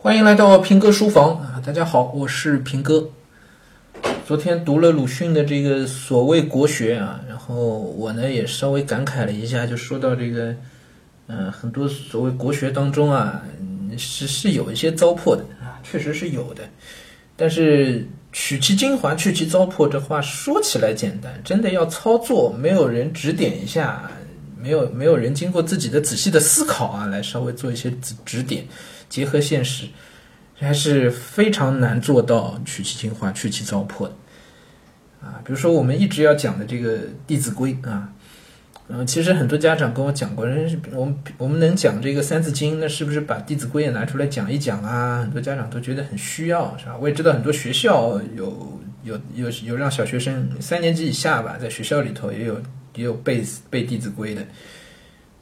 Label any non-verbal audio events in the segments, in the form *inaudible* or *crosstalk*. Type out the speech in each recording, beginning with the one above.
欢迎来到平哥书房啊！大家好，我是平哥。昨天读了鲁迅的这个所谓国学啊，然后我呢也稍微感慨了一下，就说到这个，嗯，很多所谓国学当中啊，是是有一些糟粕的啊，确实是有的。但是取其精华，去其糟粕，这话说起来简单，真的要操作，没有人指点一下，没有没有人经过自己的仔细的思考啊，来稍微做一些指指点。结合现实，还是非常难做到取其精华，去其糟粕的啊。比如说，我们一直要讲的这个《弟子规》啊，嗯，其实很多家长跟我讲过，人我们我们能讲这个《三字经》，那是不是把《弟子规》也拿出来讲一讲啊？很多家长都觉得很需要，是吧？我也知道很多学校有有有有让小学生三年级以下吧，在学校里头也有也有背背《弟子规》的。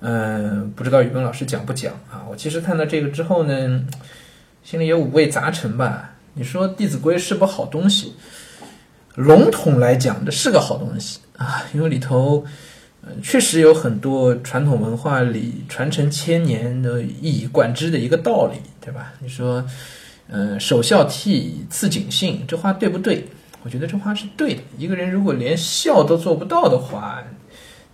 嗯，不知道语文老师讲不讲啊？我其实看到这个之后呢，心里也五味杂陈吧。你说《弟子规》是不好东西，笼统来讲，这是个好东西啊，因为里头，呃，确实有很多传统文化里传承千年的一以贯之的一个道理，对吧？你说，呃，首孝悌，次谨信，这话对不对？我觉得这话是对的。一个人如果连孝都做不到的话，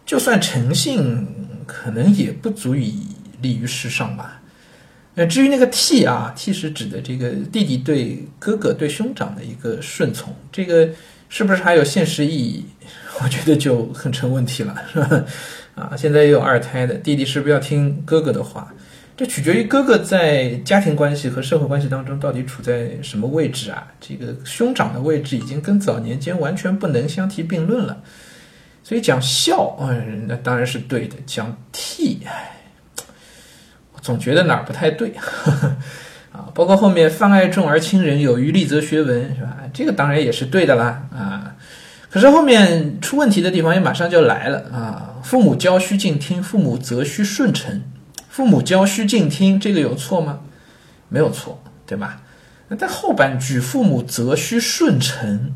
就算诚信。可能也不足以立于世上吧。那至于那个悌啊，悌是指的这个弟弟对哥哥、对兄长的一个顺从，这个是不是还有现实意义？*laughs* 我觉得就很成问题了，是吧？啊，现在也有二胎的弟弟是不是要听哥哥的话？这取决于哥哥在家庭关系和社会关系当中到底处在什么位置啊？这个兄长的位置已经跟早年间完全不能相提并论了。所以讲孝，嗯，那当然是对的。讲悌，哎，我总觉得哪儿不太对，*laughs* 啊，包括后面“泛爱众而亲仁，有余力则学文”，是吧？这个当然也是对的啦，啊。可是后面出问题的地方也马上就来了啊！父母教须敬听，父母责须顺承。父母教须敬听，这个有错吗？没有错，对吧？那在后半句“父母责须顺承”。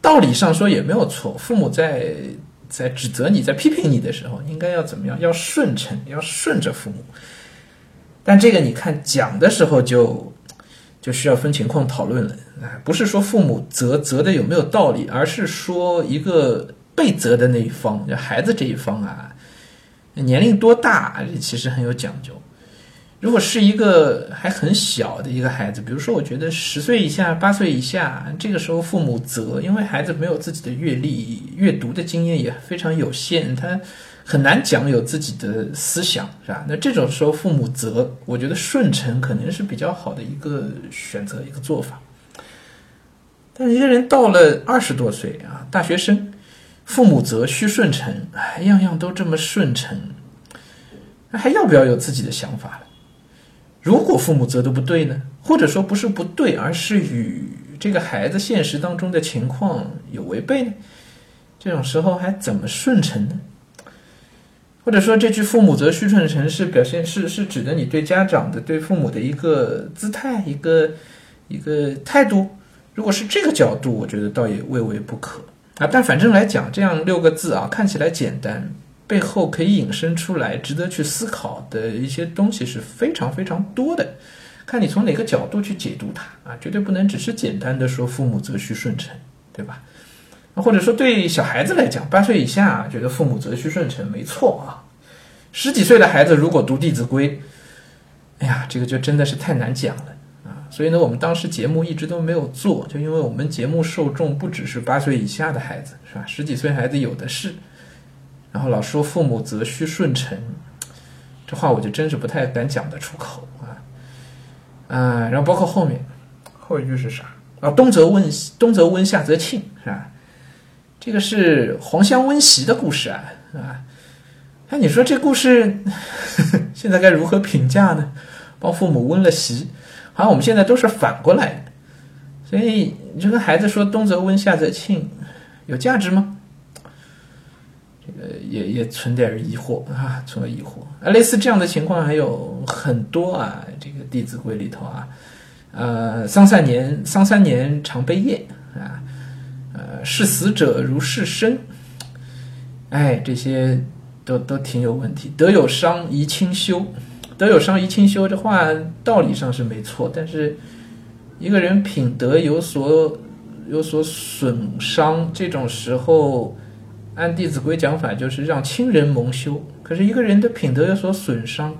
道理上说也没有错，父母在在指责你、在批评你的时候，应该要怎么样？要顺承，要顺着父母。但这个你看讲的时候就就需要分情况讨论了啊，不是说父母责责的有没有道理，而是说一个被责的那一方，就孩子这一方啊，年龄多大其实很有讲究。如果是一个还很小的一个孩子，比如说，我觉得十岁以下、八岁以下，这个时候父母责，因为孩子没有自己的阅历，阅读的经验也非常有限，他很难讲有自己的思想，是吧？那这种时候父母责，我觉得顺承可能是比较好的一个选择，一个做法。但一个人到了二十多岁啊，大学生，父母责需顺承，哎，样样都这么顺承，那还要不要有自己的想法了？如果父母责的不对呢？或者说不是不对，而是与这个孩子现实当中的情况有违背呢？这种时候还怎么顺承呢？或者说这句“父母责须顺承”是表现是是指的你对家长的对父母的一个姿态，一个一个态度？如果是这个角度，我觉得倒也未为不可啊。但反正来讲，这样六个字啊，看起来简单。背后可以引申出来值得去思考的一些东西是非常非常多的，看你从哪个角度去解读它啊，绝对不能只是简单的说父母责须顺承，对吧？或者说对小孩子来讲，八岁以下觉得父母责须顺承没错啊，十几岁的孩子如果读《弟子规》，哎呀，这个就真的是太难讲了啊！所以呢，我们当时节目一直都没有做，就因为我们节目受众不只是八岁以下的孩子，是吧？十几岁孩子有的是。然后老说父母则须顺承，这话我就真是不太敢讲得出口啊，啊，然后包括后面后一句是啥啊？冬则温冬则温，夏则庆，是吧？这个是黄香温席的故事啊，啊，那你说这故事 *laughs* 现在该如何评价呢？帮父母温了席，好像我们现在都是反过来的，所以你就跟孩子说冬则温，夏则庆，有价值吗？这个，也也存点疑惑啊，存了疑惑啊。类似这样的情况还有很多啊。这个《弟子规》里头啊，呃，丧三年，丧三年常悲咽啊，呃，视死者如视生，哎，这些都都挺有问题。德有伤，宜清修；德有伤，贻亲羞，这话道理上是没错，但是一个人品德有所有所损伤，这种时候，按《弟子规》讲法，就是让亲人蒙羞。可是一个人的品德有所损伤，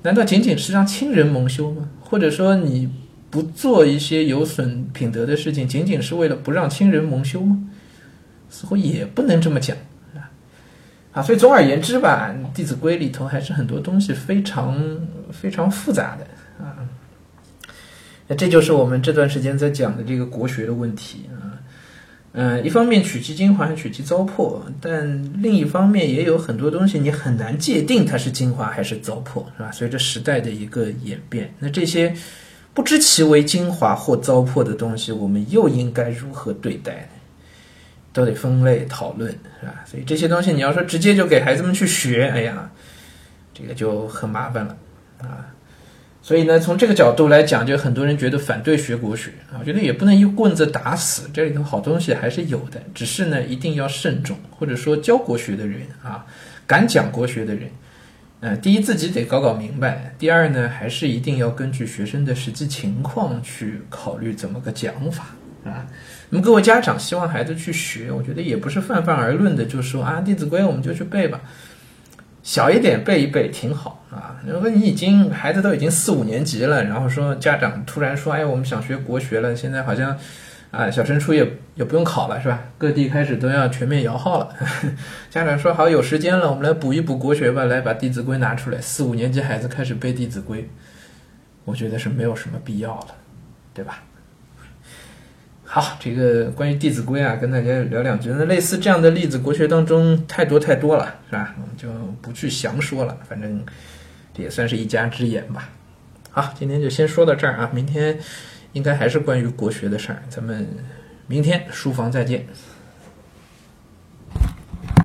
难道仅仅是让亲人蒙羞吗？或者说你不做一些有损品德的事情，仅仅是为了不让亲人蒙羞吗？似乎也不能这么讲。啊，所以总而言之吧，《弟子规》里头还是很多东西非常非常复杂的啊。那这就是我们这段时间在讲的这个国学的问题。嗯，一方面取其精华，取其糟粕，但另一方面也有很多东西你很难界定它是精华还是糟粕，是吧？随着时代的一个演变，那这些不知其为精华或糟粕的东西，我们又应该如何对待呢？都得分类讨论，是吧？所以这些东西你要说直接就给孩子们去学，哎呀，这个就很麻烦了啊。所以呢，从这个角度来讲，就很多人觉得反对学国学啊，我觉得也不能一棍子打死，这里头好东西还是有的，只是呢一定要慎重，或者说教国学的人啊，敢讲国学的人，呃，第一自己得搞搞明白，第二呢，还是一定要根据学生的实际情况去考虑怎么个讲法啊。那么各位家长希望孩子去学，我觉得也不是泛泛而论的，就说啊《弟子规》我们就去背吧，小一点背一背挺好啊。如果你已经孩子都已经四五年级了，然后说家长突然说，哎，我们想学国学了，现在好像啊小升初也也不用考了是吧？各地开始都要全面摇号了，*laughs* 家长说好有时间了，我们来补一补国学吧，来把《弟子规》拿出来，四五年级孩子开始背《弟子规》，我觉得是没有什么必要了，对吧？好，这个关于《弟子规》啊，跟大家聊两句。那类似这样的例子，国学当中太多太多了，是吧？我们就不去详说了，反正也算是一家之言吧。好，今天就先说到这儿啊，明天应该还是关于国学的事儿，咱们明天书房再见。